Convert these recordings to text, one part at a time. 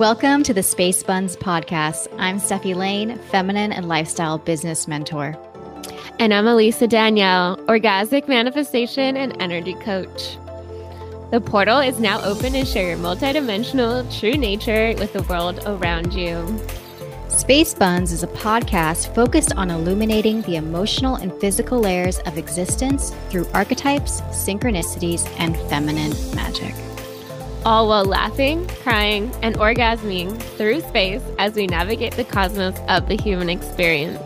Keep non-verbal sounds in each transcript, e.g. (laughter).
Welcome to the Space Buns podcast. I'm Stefi Lane, feminine and lifestyle business mentor. And I'm Elisa Danielle, orgasmic manifestation and energy coach. The portal is now open to share your multidimensional true nature with the world around you. Space Buns is a podcast focused on illuminating the emotional and physical layers of existence through archetypes, synchronicities, and feminine magic. All while laughing, crying, and orgasming through space as we navigate the cosmos of the human experience.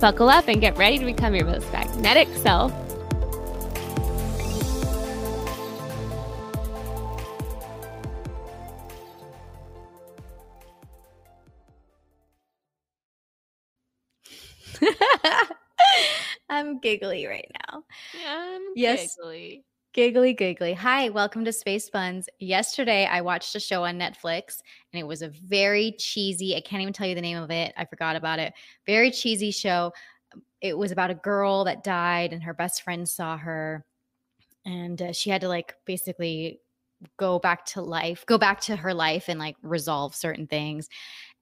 Buckle up and get ready to become your most magnetic self. (laughs) I'm giggly right now. I'm Yes. giggly. Giggly, giggly. Hi, welcome to Space Buns. Yesterday, I watched a show on Netflix and it was a very cheesy, I can't even tell you the name of it. I forgot about it. Very cheesy show. It was about a girl that died and her best friend saw her and uh, she had to like basically go back to life, go back to her life and like resolve certain things.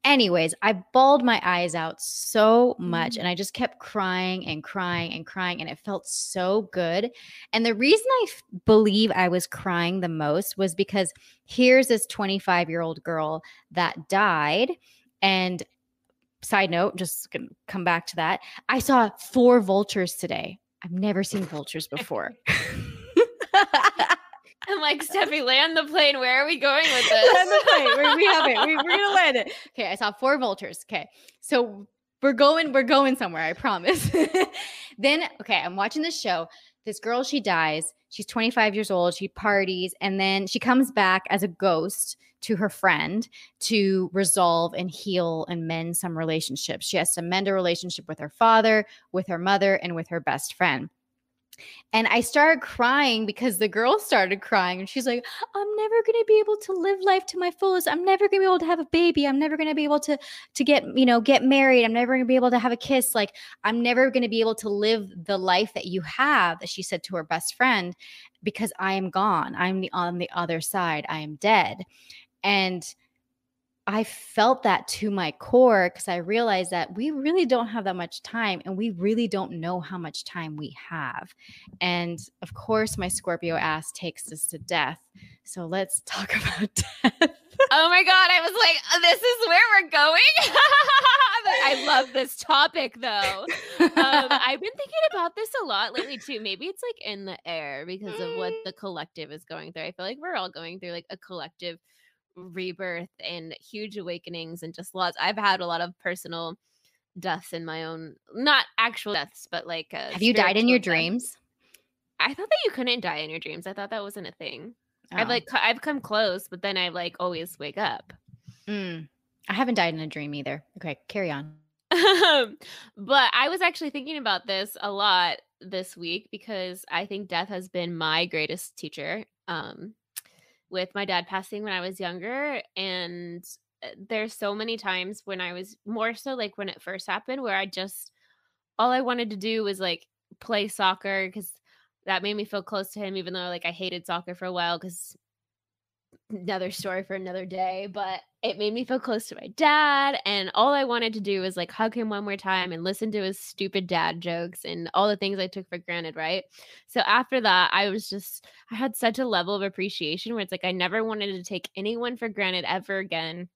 Anyways, I bawled my eyes out so much Mm. and I just kept crying and crying and crying and it felt so good. And the reason I f- believe I was crying the most was because here's this 25 year old girl that died. And side note, just gonna come back to that. I saw four vultures today. I've never seen vultures before. (laughs) (laughs) I'm like, Stefi, land the plane. Where are we going with this? (laughs) Land the plane. We, we have it. We, are gonna land it. Okay, I saw four vultures. Okay, so we're going. We're going somewhere. I promise. (laughs) then, okay, I'm watching this show. This girl, she dies. She's 25 years old. She parties, and then she comes back as a ghost to her friend to resolve and heal and mend some relationships. She has to mend a relationship with her father, with her mother, and with her best friend. And I started crying because the girl started crying and she's like, I'm never going to be able to live life to my fullest. I'm never going to be able to have a baby. I'm never going to be able to to get, you know, get married. I'm never going to be able to have a kiss. Like I'm never going to be able to live the life that you have, that she said to her best friend, because I am gone. I'm the, on the other side. I am dead. And I felt that to my core because I realized that we really don't have that much time and we really don't know how much time we have. And of course, my Scorpio ass takes us to death. So let's (laughs) talk about death. Oh my god, I was like, "Uh, this is where we're going. (laughs) I love this topic though. Um, (laughs) I've been thinking about this a lot lately too. Maybe it's like in the air because of what the collective is going through. I feel like we're all going through like a collective rebirth and huge awakenings and just lots. I've had a lot of personal deaths in my own, not actual deaths, but like have you died in your deaths. dreams? I thought that you couldn't die in your dreams. I thought that wasn't a thing. I've Oh. like I've come close, but then I like always wake up. Mm. I haven't died in a dream either. Okay, carry on. (laughs) But I was actually thinking about this a lot this week because I think death has been my greatest teacher. Um, with my dad passing when I was younger, and uh, there's so many times when I was more so like when it first happened, where I just all I wanted to do was like play soccer because that made me feel close to him, even though like I hated soccer for a while because another story for another day, but it made me feel close to my dad. And all I wanted to do was like hug him one more time and listen to his stupid dad jokes and all the things I took for granted, right? So after that, I was just, I had such a level of appreciation where it's like I never wanted to take anyone for granted ever again.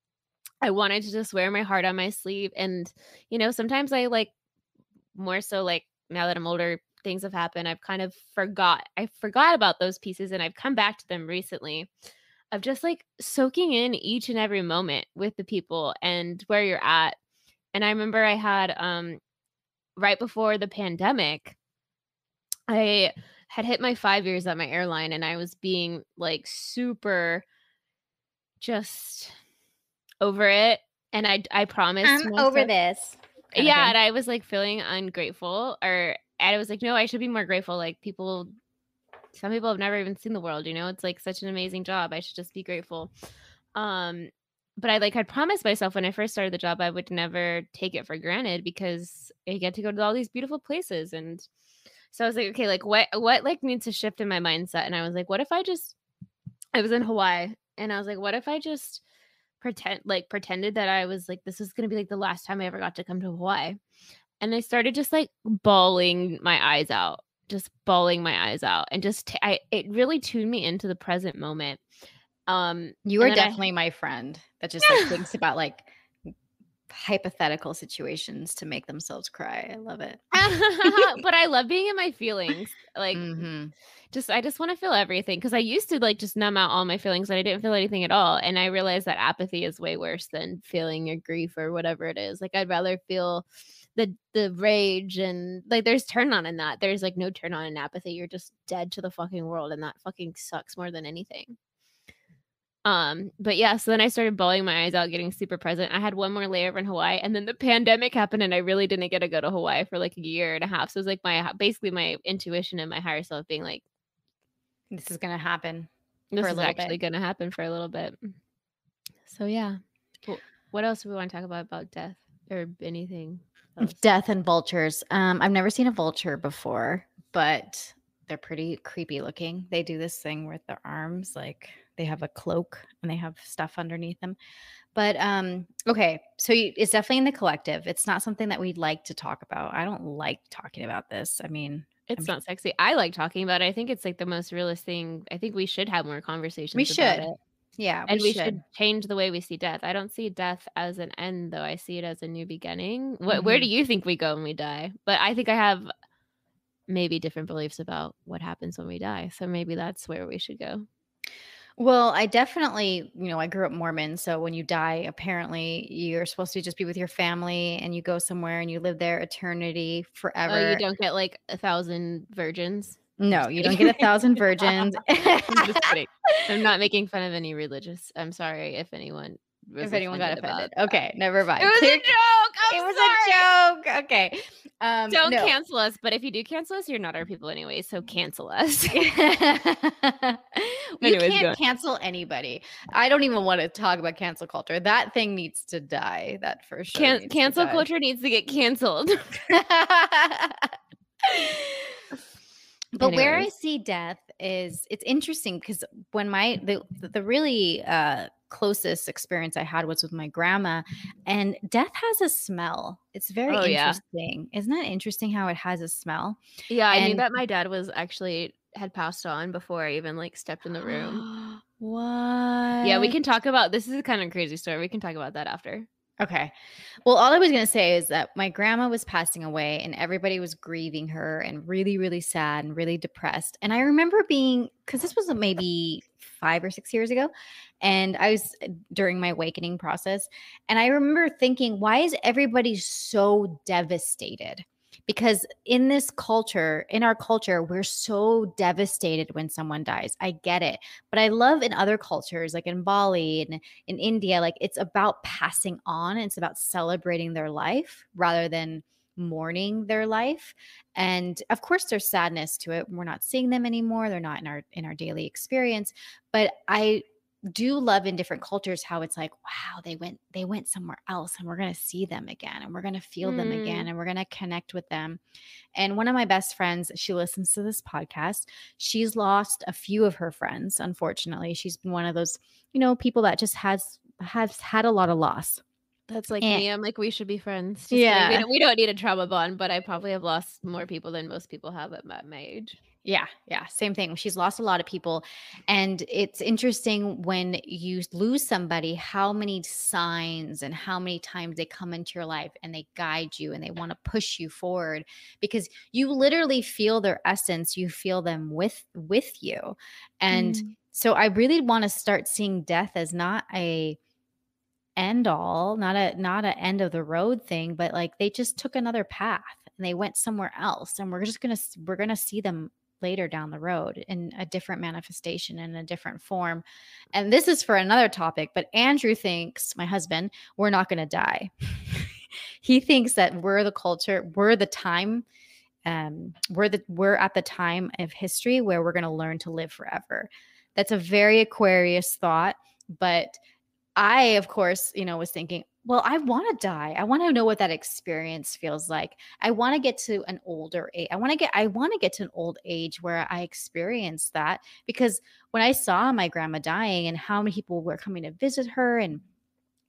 I wanted to just wear my heart on my sleeve. And, you know, sometimes I like more so like now that I'm older, things have happened. I've kind of forgot, I forgot about those pieces and I've come back to them recently of just like soaking in each and every moment with the people and where you're at. And I remember I had um right before the pandemic, I had hit my five years at my airline and I was being like super just over it. And I I promised I'm over this. yeah, and I was like feeling ungrateful, or and I was like, no, I should be more grateful. Like people, some people have never even seen the world. You know, it's like such an amazing job. I should just be grateful. Um, but I like had promised myself when I first started the job, I would never take it for granted because I get to go to all these beautiful places, and so I was like, okay, like what what like needs to shift in my mindset? And I was like, what if I just, I was in Hawaii, and I was like, what if I just pretend like pretended that I was like this was gonna be like the last time I ever got to come to Hawaii. And I started just like bawling my eyes out, just bawling my eyes out, and just t- I it really tuned me into the present moment. Um, You are then I- definitely my friend that just like thinks about like hypothetical situations to make themselves cry. I love it. (laughs) but I love being in my feelings. Like Mhm. just I just want to feel everything because I used to like just numb out all my feelings and I didn't feel anything at all. And I realized that apathy is way worse than feeling your grief or whatever it is. Like I'd rather feel the the rage and like there's turn on in that. There's like no turn on in apathy. You're just dead to the fucking world and that fucking sucks more than anything. Um, but yeah, so then I started bawling my eyes out, getting super present. I had one more layover in Hawaii, and then the pandemic happened, and I really didn't get to go to Hawaii for like a year and a half. So it was like my basically my intuition and my higher self being like, This is gonna happen. this For a is actually bit. going to happen for a little bit. So yeah, Wh- what else do we want to talk about about death or anything? Death and vultures. Um, I've never seen a vulture before, but they're pretty creepy looking. They do this thing with their arms, like they have a cloak and they have stuff underneath them. But um, okay, so you, it's definitely in the collective. It's not something that we'd like to talk about. I don't like talking about this. I mean, It's I'm- not sexy. I like talking about it. I think it's like the most realist thing. I think we should have more conversations. we about should. it. Yeah, and we should. should change the way we see death. I don't see death as an end, though. I see it as a new beginning. What, Where do mm-hmm. you think we go when we die? But I think I have maybe different beliefs about what happens when we die. So maybe that's where we should go. Well, I definitely, you know, I grew up Mormon. So when you die, apparently you're supposed to just be with your family and you go somewhere and you live there eternity forever. Oh, you don't get like a thousand virgins. No, you don't get a (laughs) thousand virgins. (laughs) I'm just kidding. I'm not (laughs) making fun of any religious. I'm sorry if anyone. Was if anyone got offended. Okay, never mind. It was Clear- a joke. I'm it was sorry. a joke. Okay. Um, Don't no. cancel us, but if you do cancel us, you're not our people anyway. So cancel us. you Anyways, can't cancel anybody. I don't even want to talk about cancel culture. That thing needs to die. That for sure. Can- cancel culture needs to get canceled. But where I see death is it's interesting because when my the the really uh closest experience I had was with my grandma and death has a smell. It's very Oh, yeah. interesting. Isn't that interesting how it has a smell? Yeah, I knew that my dad was actually had passed on before I even like stepped in the room. what? (gasps) yeah, we can talk about this is a kind of crazy story. We can talk about that after. Okay. Well, all I was going to say is that my grandma was passing away and everybody was grieving her and really, really sad and really depressed. And I remember being, because this was maybe five or six years ago, and I was uh, during my awakening process. And I remember thinking, why is everybody so devastated? Because in this culture, in our culture, we're so devastated when someone dies. I get it. But I love in other cultures, like in Bali and in India, like it's about passing on, it's about celebrating their life rather than mourning their life. And of course there's sadness to it. We're not seeing them anymore. They're not in our in our daily experience. But I do love in different cultures how it's like wow they went they went somewhere else and we're going to see them again and we're going to feel them Mm. again and we're going to connect with them and one of my best friends she listens to this podcast she's lost a few of her friends unfortunately she's been one of those you know people that just has has had a lot of loss That's like And- me. I'm like, we should be friends. Just. Yeah. we don't, we don't need a trauma bond, but I probably have lost more people than most people have at my, my age. Yeah, yeah, same thing. She's lost a lot of people. And it's interesting when you lose somebody, how many signs and how many times they come into your life and they guide you and they want to push you forward because you literally feel their essence, you feel them with with you. And Mm. so I really want to start seeing death as not a end all, not a not a end of the road thing, but like they just took another path and they went somewhere else and we're just going to we're going to see them later down the road in a different manifestation in a different form. And this is for another topic, but Andrew thinks, my husband, we're not going to die. (laughs) he thinks that we're the culture, we're the time um we're the we're at the time of history where we're going to learn to live forever. That's a very aquarius thought, but I of course, you know, was thinking, well, I want to die. I want to know what that experience feels like. I want to get to an older age. I want to get I want to get to an old age where I experience that because when I saw my grandma dying and how many people were coming to visit her and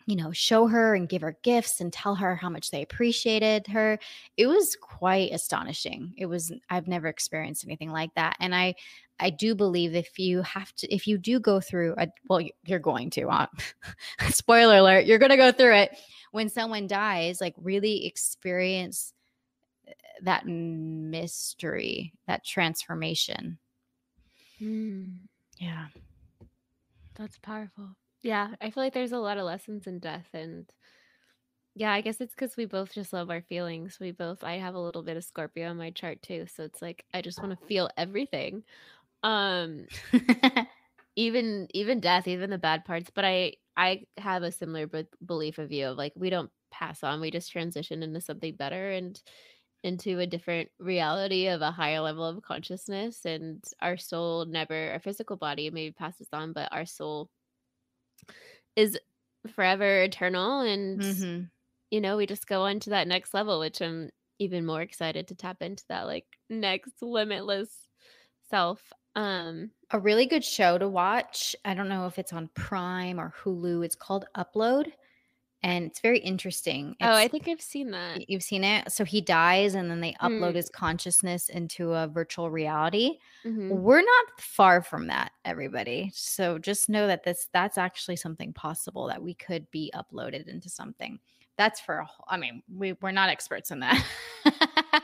you know, show her and give her gifts and tell her how much they appreciated her. It was quite astonishing. It was I've never experienced anything like that. And I I do believe if you have to if you do go through a well you're going to uh, (laughs) spoiler alert, you're going to go through it when someone dies, like really experience eh, that mystery, that transformation. Mm, Yeah. that's powerful. Yeah, I feel like there's a lot of lessons in death and yeah, I guess it's because we both just love our feelings. We both I have a little bit of Scorpio in my chart too, so it's like I just want to feel everything. Um (laughs) even even death, even the bad parts, but I I have a similar b- belief of you of like we don't pass on, we just transition into something better and into a different reality of a higher level of consciousness and our soul never our physical body maybe passes on, but our soul is forever eternal and hmm you know, we just go on to that next level, which I'm even more excited to tap into that like next limitless self. Um A really good show to watch. I don't know if it's on Prime or Hulu. It's called Upload and it's very interesting. oh, I think I've seen that. you've seen it. So he dies and then they upload Mm, his consciousness into a virtual reality. hmm We're not far from that, everybody. So just know that this that's actually something possible that we could be uploaded into something. That's for a whole, I mean, we we're not experts in that. (laughs)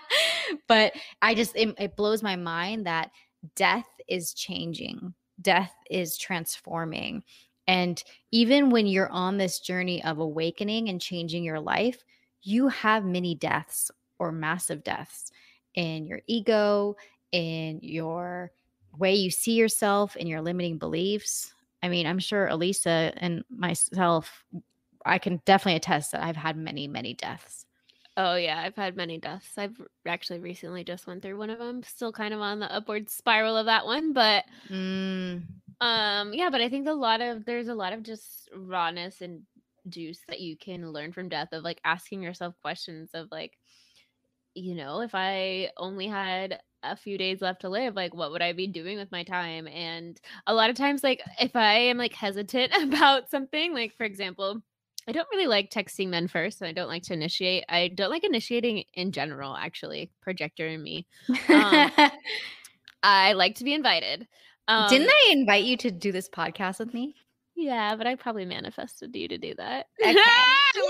but I just it, it blows my mind that death is changing. Death is transforming. And even when you're on this journey of awakening and changing your life, you have many deaths or massive deaths in your ego, in your way you see yourself, in your limiting beliefs. I mean, I'm sure Elisa and myself, I can definitely attest that I've had many, many deaths. Oh yeah, I've had many deaths. I've actually recently just went through one of them. Still kind of on the upward spiral of that one, but Mm, um yeah, but I think a lot of there's a lot of just rawness and juice that you can learn from death of like asking yourself questions of like you know, if I only had a few days left to live, like what would I be doing with my time? And a lot of times, like if I am like hesitant (laughs) about something, like for example, I don't really like texting men first. And I don't like to initiate. I don't like initiating in general, actually, projector and me. Um, (laughs) I like to be invited. Um, Didn't I invite you to do this podcast with me? Yeah, but I probably manifested you to do that. Okay. (laughs)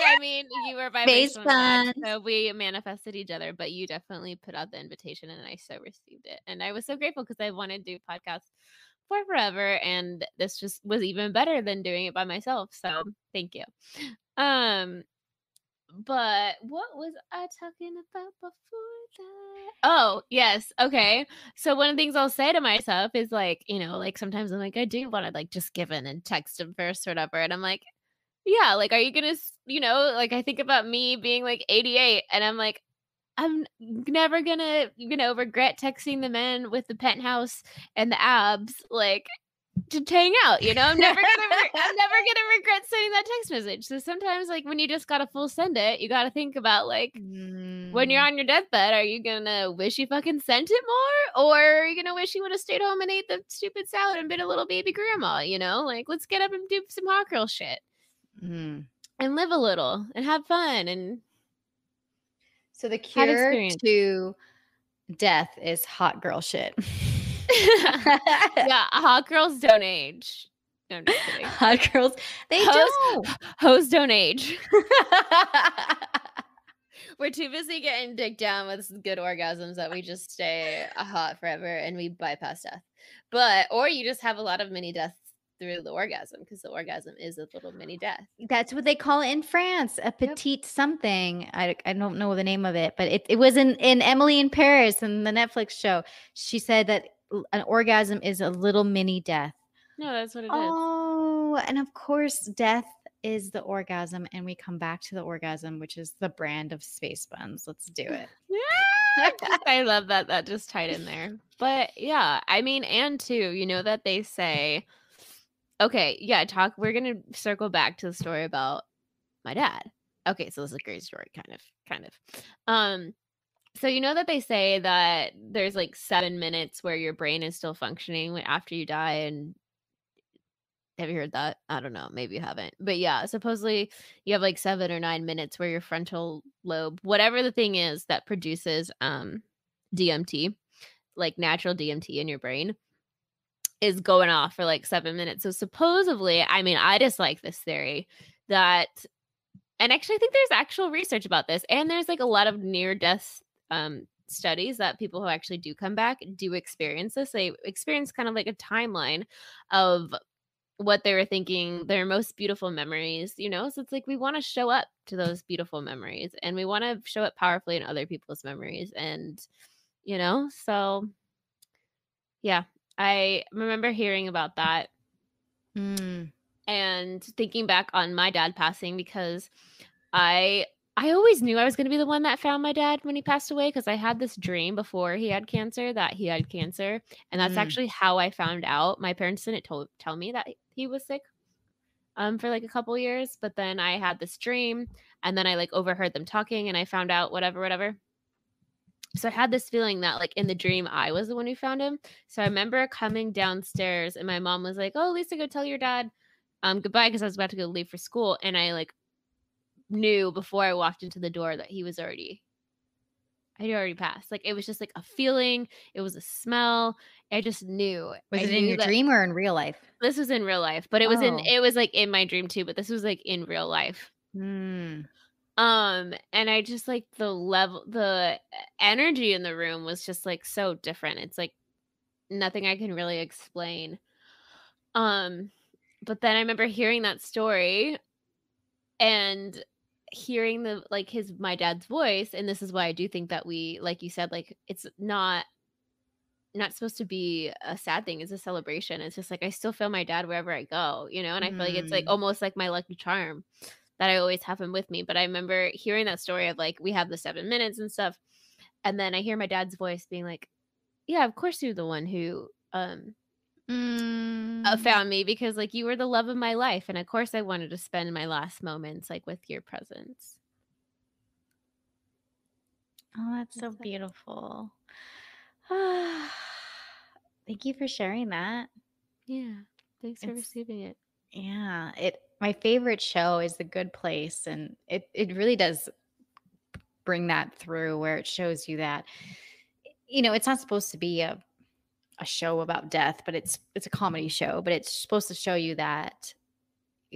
I mean, you were vibrational match, so we manifested each other. But you definitely put out the invitation, and I so received it, and I was so grateful because I wanted to do podcasts for forever, and this just was even better than doing it by myself. So thank you. Um, but what was I talking about before that? Oh, yes. Okay. So one of the things I'll say to myself is like, you know, like sometimes I'm like, I do want to like just give in and text him first or whatever. And I'm like, yeah, like, are you gonna, you know, like I think about me being like 88 and I'm like, I'm never gonna, you know, regret texting the men with the penthouse and the abs. Like, to hang out, you know. I'm never gonna re- (laughs) I'm never gonna regret sending that text message. So sometimes like when you just gotta full send it, you gotta think about like when you're Mm, on your deathbed, are you gonna wish you fucking sent it more? Or are you gonna wish you would have stayed home and ate the stupid salad and been a little baby grandma, you know? Like let's get up and do some hot girl shit mm. and live a little and have fun and So the cure to death is hot girl shit. (laughs) (laughs) yeah, hot girls don't age. No, (laughs) hot girls, they Hoes- don't. Hoes don't age. (laughs) We're too busy getting dick down with good orgasms that we just stay uh, hot forever and we bypass death. But or you just have a lot of mini deaths through the orgasm because the orgasm is a little mini death. That's what they call it in France, a petite something. I, I don't know the name of it, but it, it was in, in Emily in Paris in the Netflix show. She said that an orgasm is a little mini death. No, that's what it is. Oh, and of course, death is the orgasm, and we come back to the orgasm, which is the brand of space buns. Let's do (laughs) it. (laughs) I love that that just tied in there. (laughs) But yeah, I mean, and too, you know that they say, okay, yeah, talk. We're gonna circle back to the story about my dad. Okay, so this is a great story, kind of, kind of. Um, so you know that they say that there's like seven minutes where your brain is still functioning after you die, and Have you heard that? I don't know. Maybe you haven't. But yeah, supposedly you have like seven or nine minutes where your frontal lobe, whatever the thing is that produces um DMT, like natural DMT in your brain, is going off for like seven minutes. So supposedly, I mean, I just like this theory that and actually I think there's actual research about this. And there's like a lot of near death um studies that people who actually do come back do experience this. They experience kind of like a timeline of what they were thinking, their most beautiful memories, you know? So it's like we want to show up to those beautiful memories and we want to show up powerfully in other people's memories. And, you know, so yeah, I remember hearing about that Mm. and thinking back on my dad passing because I I always knew I was going to be the one that found my dad when he passed away because I had this dream before he had cancer that he had cancer and that's Mm. actually how I found out. My parents didn't told, tell me that he was sick um for like a couple years, but then I had this dream and then I like overheard them talking and I found out whatever whatever. So I had this feeling that like in the dream I was the one who found him. So I remember coming downstairs and my mom was like, "Oh, Lisa, go tell your dad um goodbye because I was about to go leave for school." And I like knew before I walked into the door that he was already I'd already passed. Like it was just like a feeling, it was a smell. I just knew. Was I it in your dream or in real life? This was in real life, but it was in Oh. it was like in my dream too, but this was like in real life. Mm. Um and I just like the level the energy in the room was just like so different. It's like nothing I can really explain. Um but then I remember hearing that story and hearing the like his my dad's voice and this is why I do think that we like you said like it's not not supposed to be a sad thing it's a celebration it's just like I still feel my dad wherever I go you know and I feel like it's like Mm. almost like my lucky charm that I always have him with me but I remember hearing that story of like we have the 7 minutes and stuff and then I hear my dad's voice being like yeah of course you're the one who um Mm. found me because like you were the love of my life and of course i wanted to spend my last moments like with your presence Oh, that's so beautiful. (sighs) Thank you for sharing that. yeah thanks for It's- receiving it Yeah, it my favorite show is The Good Place and it it really does bring that through where it shows you that you know, it's not supposed to be a a show about death, but it's it's a comedy show, but it's supposed to show you that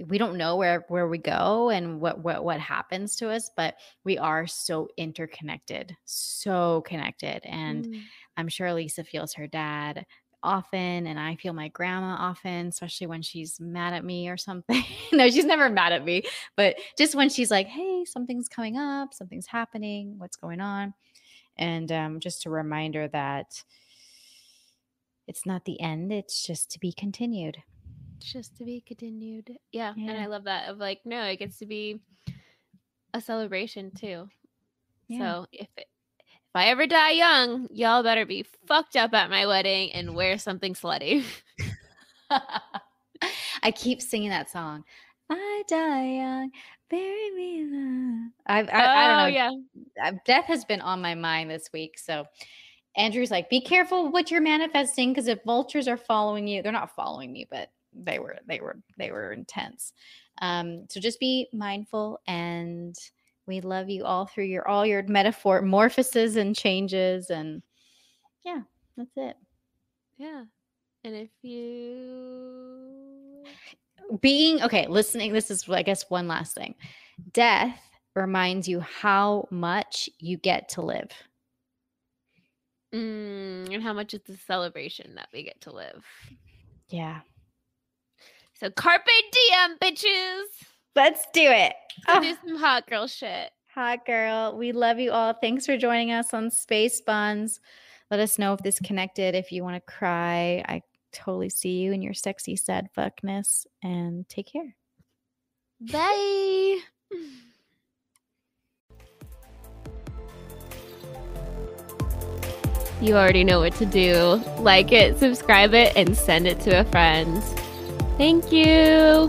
we don't know where where we go and what what what happens to us, but we are so interconnected, so connected and Mm. I'm sure Lisa feels her dad often, and I feel my grandma often, especially when she's mad at me or something. (laughs) no, she's never mad at me, but just when she's like, hey, something's coming up, something's happening, what's going on? And um, just a reminder that it's not the end, it's just to be continued. just to be continued yeah, and i love that of like no it gets to be a celebration too Yeah. so if it, if i ever die young y'all better be fucked up at my wedding and wear something slutty (laughs) I keep singing that song. I die young, bury me the. I, I, I don't oh, know. oh yeah death has been on my mind this week. So Andrew's like, be careful what you're manifesting because if vultures are following you, they're not following me, but they were, they were, they were intense. Um, so just be mindful and we love you all through your all your metaphor morphoses and changes and yeah, that's it. yeah and if you Being okay, listening, this is I guess one last thing. Death reminds you how much you get to live. Mm, and how much is the celebration that we get to live? Yeah. So carpe diem, bitches. Let's do it. Go Oh. do some hot girl shit. Hot girl. We love you all. Thanks for joining us on Space Buns. Let us know if this connected. If you want to cry, I totally see you in your sexy sad fuckness. And take care. Bye. (laughs) You already know what to do. Like it, subscribe it, and send it to a friend. Thank you.